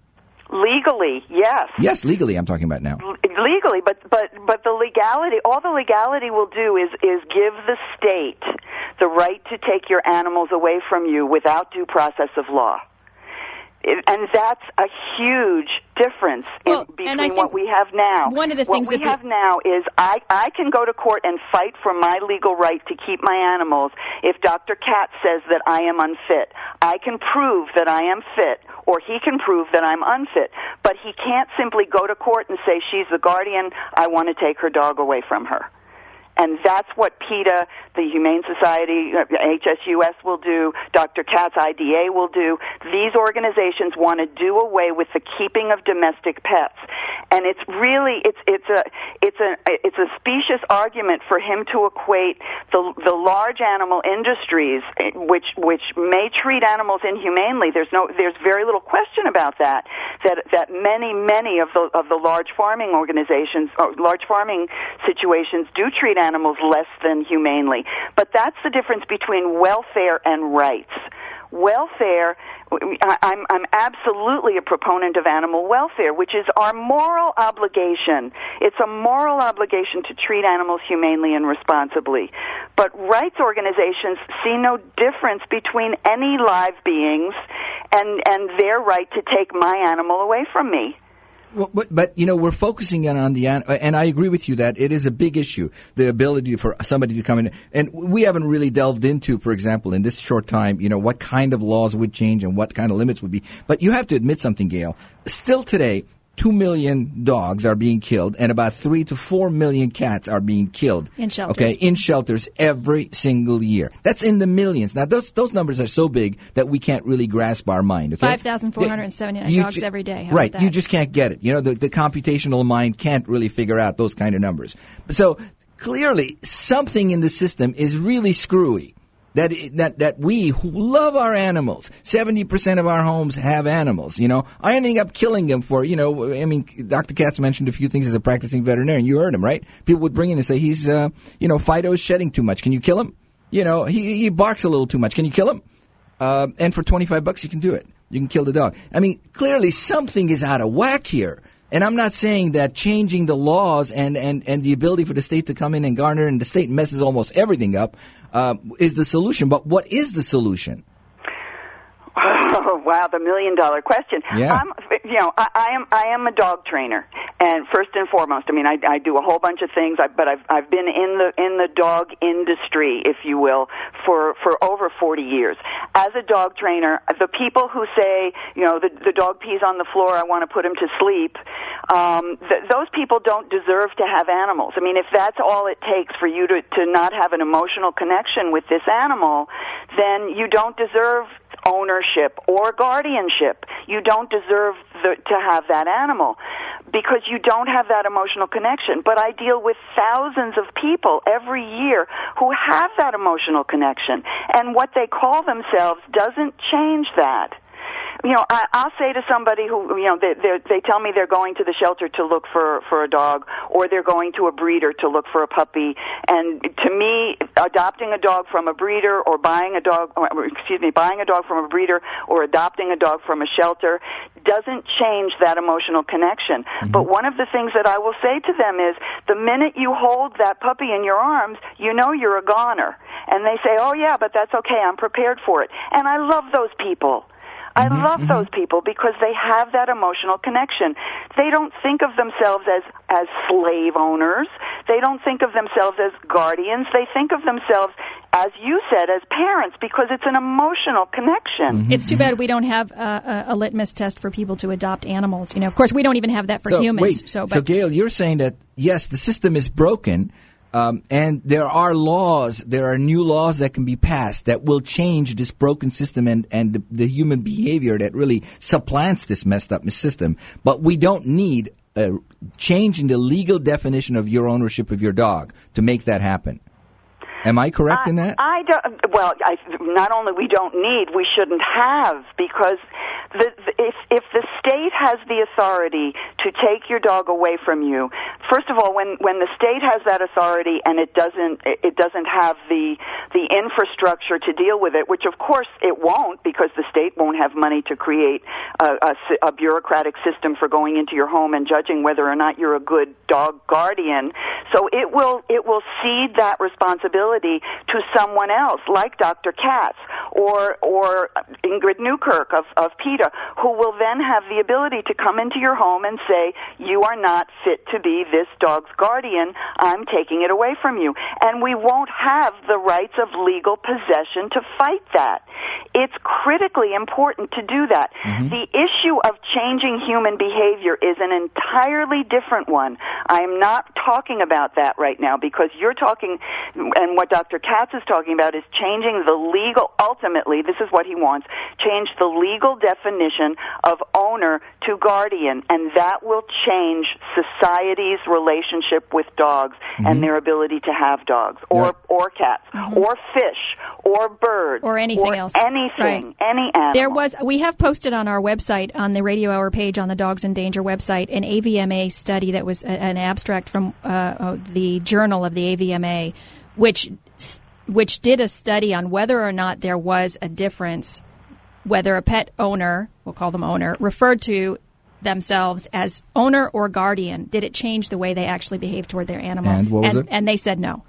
Legally, yes. Yes, legally, I'm talking about now. legally, but but but the legality, all the legality will do is is give the state the right to take your animals away from you without due process of law. And that's a huge difference Well, in, between what we have now. one of the what things we that the- have now is I, I can go to court and fight for my legal right to keep my animals if Dr. Katz says that I am unfit. I can prove that I am fit, or he can prove that I'm unfit. But he can't simply go to court and say, she's the guardian, I want to take her dog away from her. And that's what PETA, the Humane Society, HSUS will do, Dr. Katz IDA will do. These organizations want to do away with the keeping of domestic pets. And it's really, it's, it's a, it's a, it's a specious argument for him to equate the, the large animal industries, which, which may treat animals inhumanely. There's no, there's very little question about that, that, that many, many of the, of the large farming organizations, or large farming situations do treat animals less than humanely. But that's the difference between welfare and rights. Welfare, I'm, I'm absolutely a proponent of animal welfare, which is our moral obligation. It's a moral obligation to treat animals humanely and responsibly. But rights organizations see no difference between any live beings and, and their right to take my animal away from me. Well, but, but you know we're focusing in on the and I agree with you that it is a big issue the ability for somebody to come in. And we haven't really delved into for example in this short time you know what kind of laws would change and what kind of limits would be. But you have to admit something Gail. Still today two million dogs are being killed and about three to four million cats are being killed In shelters. okay in shelters every single year that's in the millions now those those numbers are so big that we can't really grasp our mind okay 5,479 You dogs ju- every day. How right. You just can't get it. You know, the, the computational mind can't really figure out those kind of numbers. So clearly, something in the system is really screwy. That, that, that we who love our animals, 70% of our homes have animals, you know, I ending up killing them for, you know, I mean, Dr. Katz mentioned a few things as a practicing veterinarian. You heard him, right? People would bring in and say, he's, uh, you know, Fido's shedding too much. Can you kill him? You know, he, he barks a little too much. Can you kill him? Um, and for 25 bucks, you can do it. You can kill the dog. I mean, clearly something is out of whack here. And I'm not saying that changing the laws and, and, and the ability for the state to come in and garner, and the state messes almost everything up, uh, is the solution. But what is the solution? Oh, wow, the million dollar question. Yeah. I'm, you know, I, I am I am a dog trainer, and first and foremost, I mean, I, I do a whole bunch of things, I, but I've I've been in the in the dog industry, if you will, for for over forty years. As a dog trainer, the people who say, you know, the the dog pees on the floor, I want to put him to sleep, um, th- those people don't deserve to have animals. I mean, if that's all it takes for you to to not have an emotional connection with this animal, then you don't deserve ownership or guardianship. You don't deserve the, to have that animal because you don't have that emotional connection. But I deal with thousands of people every year who have that emotional connection, and what they call themselves doesn't change that you know, I, I'll say to somebody who, you know, they they tell me they're going to the shelter to look for for a dog, or they're going to a breeder to look for a puppy. And to me, adopting a dog from a breeder, or buying a dog, or, excuse me, buying a dog from a breeder, or adopting a dog from a shelter, doesn't change that emotional connection. Mm-hmm. But one of the things that I will say to them is, the minute you hold that puppy in your arms, you know you're a goner. And they say, "Oh yeah, but that's okay. I'm prepared for it." And I love those people. I mm-hmm, love mm-hmm. those people because they have that emotional connection. They don't think of themselves as as slave owners. They don't think of themselves as guardians. They think of themselves as you said, as parents, because it's an emotional connection. Mm-hmm. It's too bad we don't have a, a, litmus test for people to adopt animals. You know, of course, we don't even have that for so, humans. Wait, so, so Gail, you're saying that yes, the system is broken, um, and there are laws, there are new laws that can be passed that will change this broken system and, and the, the human behavior that really supplants this messed up system. But we don't need a change in the legal definition of your ownership of your dog to make that happen. Am I correct I, in that? I don't. Well, I, not only we don't need, we shouldn't have because the, if if the state has the authority to take your dog away from you, first of all, when when the state has that authority and it doesn't it doesn't have the the infrastructure to deal with it, which of course it won't because the state won't have money to create a, a, a bureaucratic system for going into your home and judging whether or not you're a good dog guardian. So it will it will cede that responsibility to someone else, like Dr. Katz or or Ingrid Newkirk of of PETA, who will then have the ability to come into your home and say, "You are not fit to be this dog's guardian. I'm taking it away from you." And we won't have the rights of legal possession to fight that. It's critically important to do that. Mm-hmm. The issue of changing human behavior is an entirely different one. I am not talking about that right now because you're talking, and what Dr. Katz is talking about is changing the legal, ultimately, this is what he wants, change the legal definition of owner to guardian, and that will change society's relationship with dogs mm-hmm. and their ability to have dogs, or, yeah. or cats, mm-hmm. or fish, or birds, or anything or else. Anything, right. any animal. There was we have posted on our website on the Radio Hour page on the Dogs in Danger website an AVMA study that was a, an abstract from uh, the Journal of the AVMA, which which did a study on whether or not there was a difference whether a pet owner, we'll call them owner, referred to themselves as owner or guardian, did it change the way they actually behave toward their animal? And what was and, it? And they said no.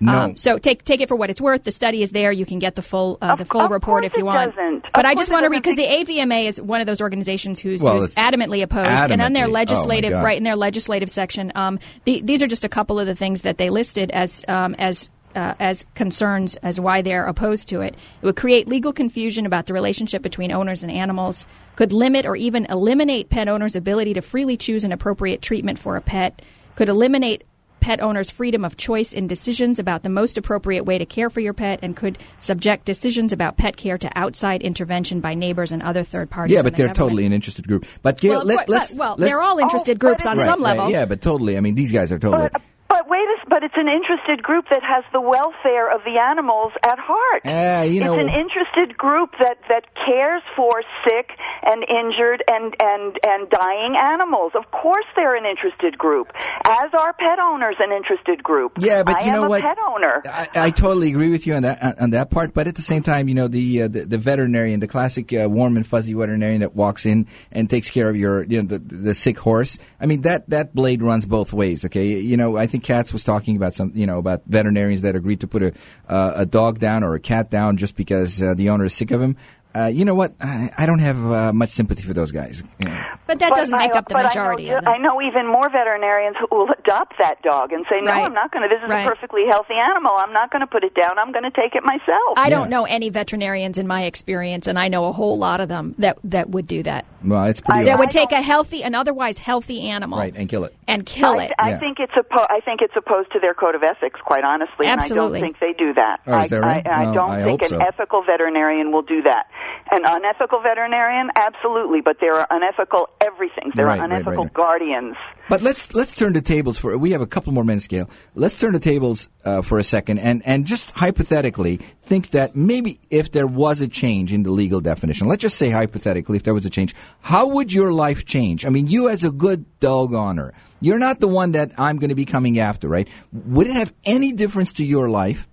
No. Um, so take take it for what it's worth. The study is there. You can get the full uh, the full of report if you want. Doesn't. But of I just want to read because the AVMA is one of those organizations who's, well, who's adamantly opposed, adamantly. and on their Oh, legislative my God. right in their legislative section, um, the, these are just a couple of the things that they listed as um, as uh, as concerns as why they're opposed to it. It would create legal confusion about the relationship between owners and animals, could limit or even eliminate pet owners' ability to freely choose an appropriate treatment for a pet, could eliminate pet owners' freedom of choice in decisions about the most appropriate way to care for your pet, and could subject decisions about pet care to outside intervention by neighbors and other third parties. Yeah, but the they're government. totally an interested group. But Gail, well, let, of let's, course- well, let's they're all interested Oh, groups on right, some right, level. Yeah, but totally. I mean, these guys are totally. But, but wait, a, but it's an interested group that has the welfare of the animals at heart. Ah, you know- it's an interested group that that cares for sick and injured and and and dying animals. Of course, they're an interested group. As are pet owners an interested group. Yeah, but I you know what? pet owner. I, I totally agree with you on that on- on that part. But at the same time, you know, the uh, the, the veterinarian, the classic uh, warm and fuzzy veterinarian that walks in and takes care of your you know the, the sick horse. I mean that that blade runs both ways. Okay, you know, I think Katz was talking about some you know about veterinarians that agreed to put a uh, a dog down or a cat down just because uh, the owner is sick of him. uh, you know what? I, I don't have uh, much sympathy for those guys. You know. But that doesn't make I, up the majority I know, of them. I know even more veterinarians who will adopt that dog and say, "No, Right. I'm not going to. This is Right. a perfectly healthy animal. I'm not going to put it down. I'm going to take it myself." I don't know any veterinarians in my experience, and I know a whole lot of them that, that would do that. Well, it's pretty. that would take a healthy, an otherwise healthy animal, right and kill it. and kill I, it. I Yeah. think it's oppo- I think it's opposed to their code of ethics, quite honestly, Absolutely. and I don't think they do that. Oh, is that I, right? I, I don't I think an so. ethical veterinarian will do that. An unethical veterinarian, absolutely, but there are unethical everything. There Right, are right, right, unethical guardians. But let's let's turn the tables for. We have a couple more minutes, Gail. Let's turn the tables uh, for a second, and and just hypothetically think that maybe if there was a change in the legal definition, let's just say hypothetically, if there was a change, how would your life change? I mean, you as a good dog owner, you're not the one that I'm going to be coming after, right? Would it have any difference to your life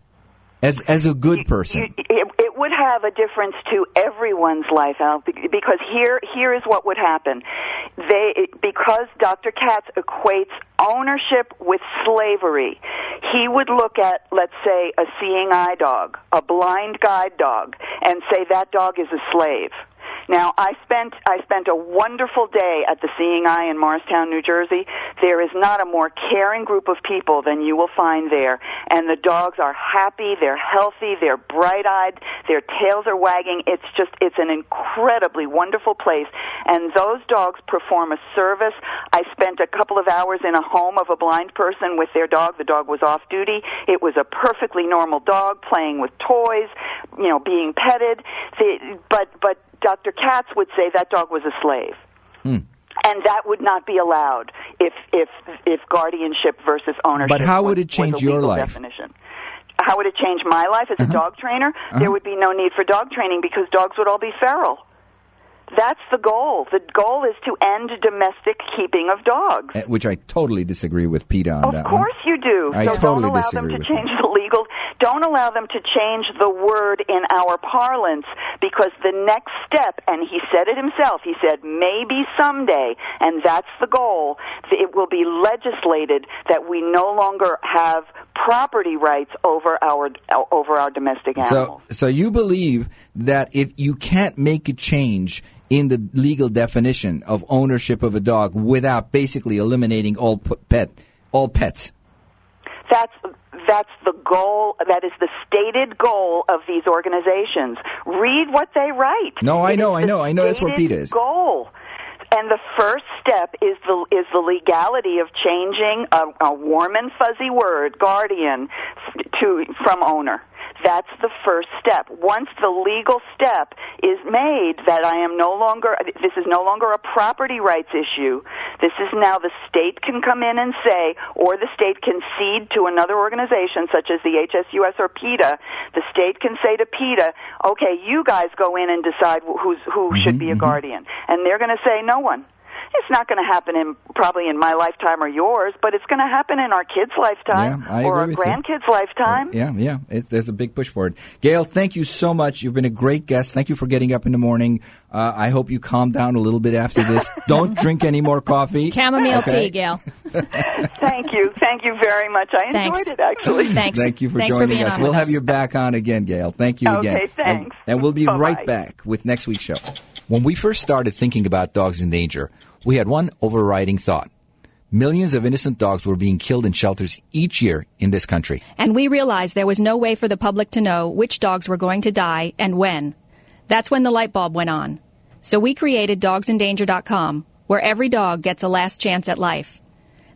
as as a good person? It, it would have a difference to everyone's life, Al, because here here is what would happen. They because Dr. Katz equates ownership with slavery. He would look at, let's say, a seeing eye dog, a blind guide dog, and say that dog is a slave. Now, I spent I spent a wonderful day at the Seeing Eye in Morristown, New Jersey. There is not a more caring group of people than you will find there, and the dogs are happy, they're healthy, they're bright-eyed, their tails are wagging. It's just it's an incredibly wonderful place, and those dogs perform a service. I spent a couple of hours in a home of a blind person with their dog. The dog was off duty. It was a perfectly normal dog playing with toys, you know, being petted. The, but but Dr. Katz would say that dog was a slave. And that would not be allowed if if if guardianship versus ownership. But how was- would it change your life? Uh-huh. Definition. How would it change my life as a dog trainer? There would be no need for dog training because dogs would all be feral. That's the goal. The goal is to end domestic keeping of dogs. Uh, Which I totally disagree with Peter on Of that course one. you do. I so totally don't allow them disagree to with change the legal. Don't allow them to change the word in our parlance because the next step, and he said it himself. He said maybe someday, and that's the goal. It will be legislated that we no longer have property rights over our over our domestic animals. So, so you believe that if you can't make a change in the legal definition of ownership of a dog without basically eliminating all pet, all pets, That's that's the goal. That is the stated goal of these organizations. Read what they write. No, I It know, I know, I know that's what PETA is. Goal. And the first step is the is the legality of changing a, a warm and fuzzy word, guardian, to from owner. That's the first step. Once the legal step is made that I am no longer, this is no longer a property rights issue. This is now the state can come in and say, or the state can cede to another organization such as the HSUS or PETA. The state can say to PETA, okay, you guys go in and decide who's, who should mm-hmm, be a mm-hmm. guardian. And they're going to say, no one. It's not going to happen in probably in my lifetime or yours, but it's going to happen in our kids' lifetime Yeah, I or agree our with you. grandkids' lifetime. yeah, yeah, it's, there's a big push for it. Gail, thank you so much. You've been a great guest. Thank you for getting up in the morning. Uh, I hope you calm down a little bit after this. Don't drink any more coffee. Chamomile Okay? tea, Gail. Thank you, thank you very much. I enjoyed Thanks. it actually. Thanks. Thank you for Thanks joining being us. We'll with have you back on again, Gail. Thank you Okay, again. And- thanks. And, we'll be Bye-bye. right back with next week's show. When we first started thinking about dogs in danger, we had one overriding thought. Millions of innocent dogs were being killed in shelters each year in this country. And we realized there was no way for the public to know which dogs were going to die and when. That's when the light bulb went on. So we created dogsindanger.com, where every dog gets a last chance at life.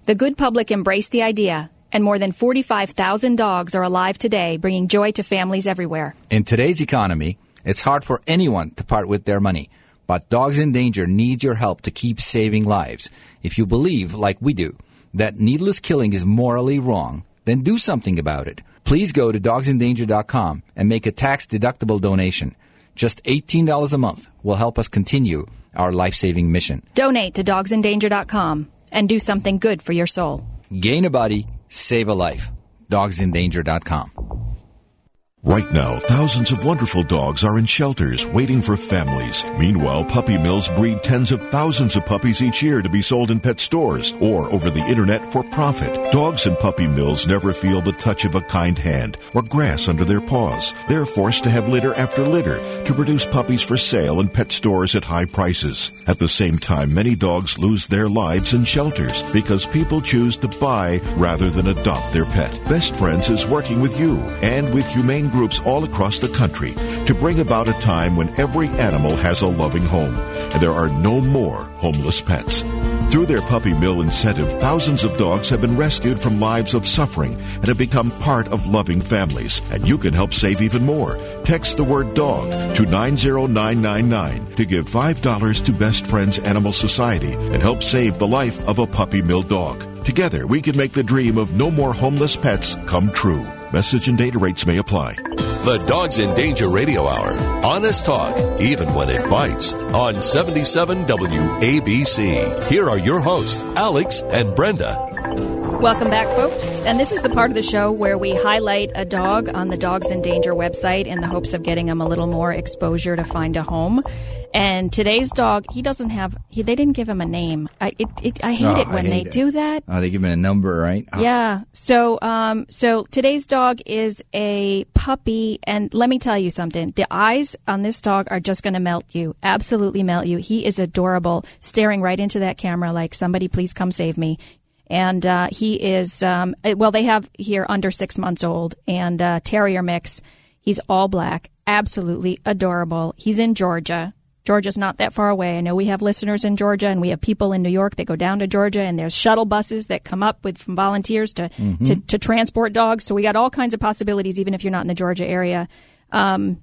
The good public embraced the idea, and more than 45,000 dogs are alive today, bringing joy to families everywhere. In today's economy, it's hard for anyone to part with their money. But Dogs in Danger needs your help to keep saving lives. If you believe, like we do, that needless killing is morally wrong, then do something about it. Please go to dogsindanger.com and make a tax deductible donation. Just $18 a month will help us continue our life saving mission. Donate to dogsindanger.com and do something good for your soul. Gain a body, save a life. Dogsindanger.com. Right now, thousands of wonderful dogs are in shelters waiting for families. Meanwhile, puppy mills breed tens of thousands of puppies each year to be sold in pet stores or over the internet for profit. Dogs in puppy mills never feel the touch of a kind hand or grass under their paws. They're forced to have litter after litter to produce puppies for sale in pet stores at high prices. At the same time, many dogs lose their lives in shelters because people choose to buy rather than adopt their pet. Best Friends is working with you and with humane groups all across the country to bring about a time when every animal has a loving home and there are no more homeless pets. Through their puppy mill incentive, thousands of dogs have been rescued from lives of suffering and have become part of loving families. And you can help save even more. Text the word dog to 90999 to give $5 to Best Friends Animal Society and help save the life of a puppy mill dog. Together, we can make the dream of no more homeless pets come true. Message and data rates may apply. The Dogs in Danger Radio Hour. Honest talk, even when it bites. On 77 WABC. Here are your hosts, Alex and Brenda. Welcome back, folks. And this is the part of the show where we highlight a dog on the Dogs in Danger website in the hopes of getting them a little more exposure to find a home. And today's dog, he doesn't have. He, they didn't give him a name. I it, it, I hate Oh, it when hate they it. do that. Oh, they give it a number, right? Oh, Yeah. So, um, so today's dog is a puppy, and let me tell you something. The eyes on this dog are just going to melt you. Absolutely melt you. He is adorable, staring right into that camera like somebody please come save me. And uh, he is um, uh, well. They have here under six months old and uh, terrier mix. He's all black, absolutely adorable. He's in Georgia. Georgia's not that far away. I know we have listeners in Georgia and we have people in New York that go down to Georgia and there's shuttle buses that come up with from volunteers to, to, to transport dogs. So we got all kinds of possibilities even if you're not in the Georgia area. Um,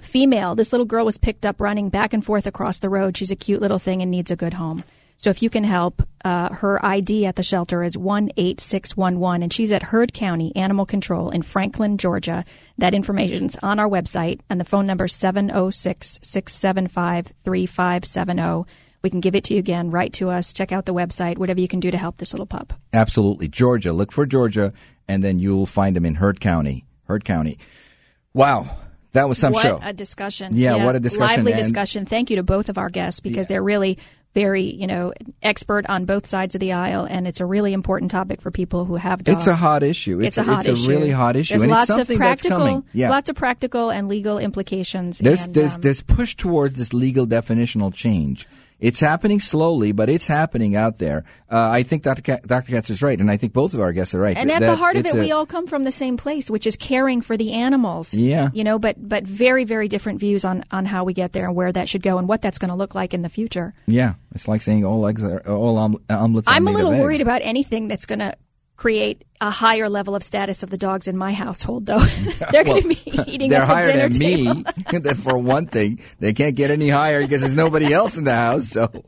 female, this little girl was picked up running back and forth across the road. She's a cute little thing and needs a good home. So if you can help, uh, her ID at the shelter is 18611 and she's at Heard County Animal Control in Franklin, Georgia. That information's on our website and the phone number is 706-675-3570. We can give it to you again. Write to us. Check out the website. Whatever you can do to help this little pup. Absolutely. Georgia. Look for Georgia, and then you'll find them in Heard County. Heard County. Wow. That was some what show. a discussion! Yeah, what a discussion. Lively And- discussion. Thank you to both of our guests because they're really very, you know, expert on both sides of the aisle, and it's a really important topic for people who have dogs. It's a hot issue. It's, a hot it's issue. It's a really hot issue, There's and lots it's something of practical. Yeah. lots of practical and legal implications. There's and, there's um, there's push towards this legal definitional change. It's happening slowly, but it's happening out there. Uh, I think Dr. Ka- Dr. Katz is right, and I think both of our guests are right. and at that the heart of it, a- we all come from the same place, which is caring for the animals. Yeah. you know, but but very very different views on on how we get there and where that should go and what that's going to look like in the future. yeah, it's like saying all eggs are all om- omelets. are I'm a little worried about anything that's going to create a higher level of status of the dogs in my household, though. They're going to be eating They're at the higher dinner than table. me. For one thing, they can't get any higher because there's nobody else in the house. So.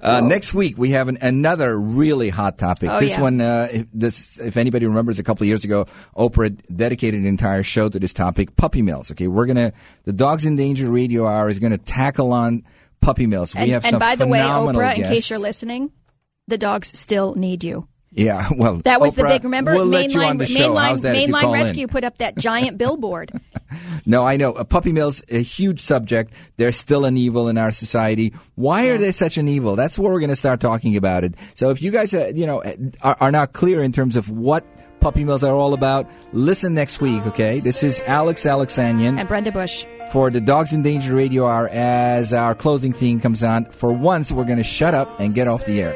Uh, next week we have an, another really hot topic. Oh, this yeah. one, uh, if this, if anybody remembers, a couple of years ago, Oprah dedicated an entire show to this topic: puppy mills. Okay, we're gonna the Dogs in Danger Radio Hour is gonna tackle on puppy mills. And, we have and by the way, Oprah, in case you're listening, the dogs still need you. Yeah, well, That was the big. Remember, we'll mainline, you on the show. mainline, mainline call in? rescue put up that giant billboard. No, I know. Uh, puppy mills, a huge subject. They're still an evil in our society. Why are they such an evil? That's where we're going to start talking about it. So if you guys, uh, you know, are, are not clear in terms of what puppy mills are all about, listen next week, okay? This is Alex Alexanian and Brenda Bush. for the Dogs in Danger Radio Hour as our closing theme comes on. For once, we're going to shut up and get off the air.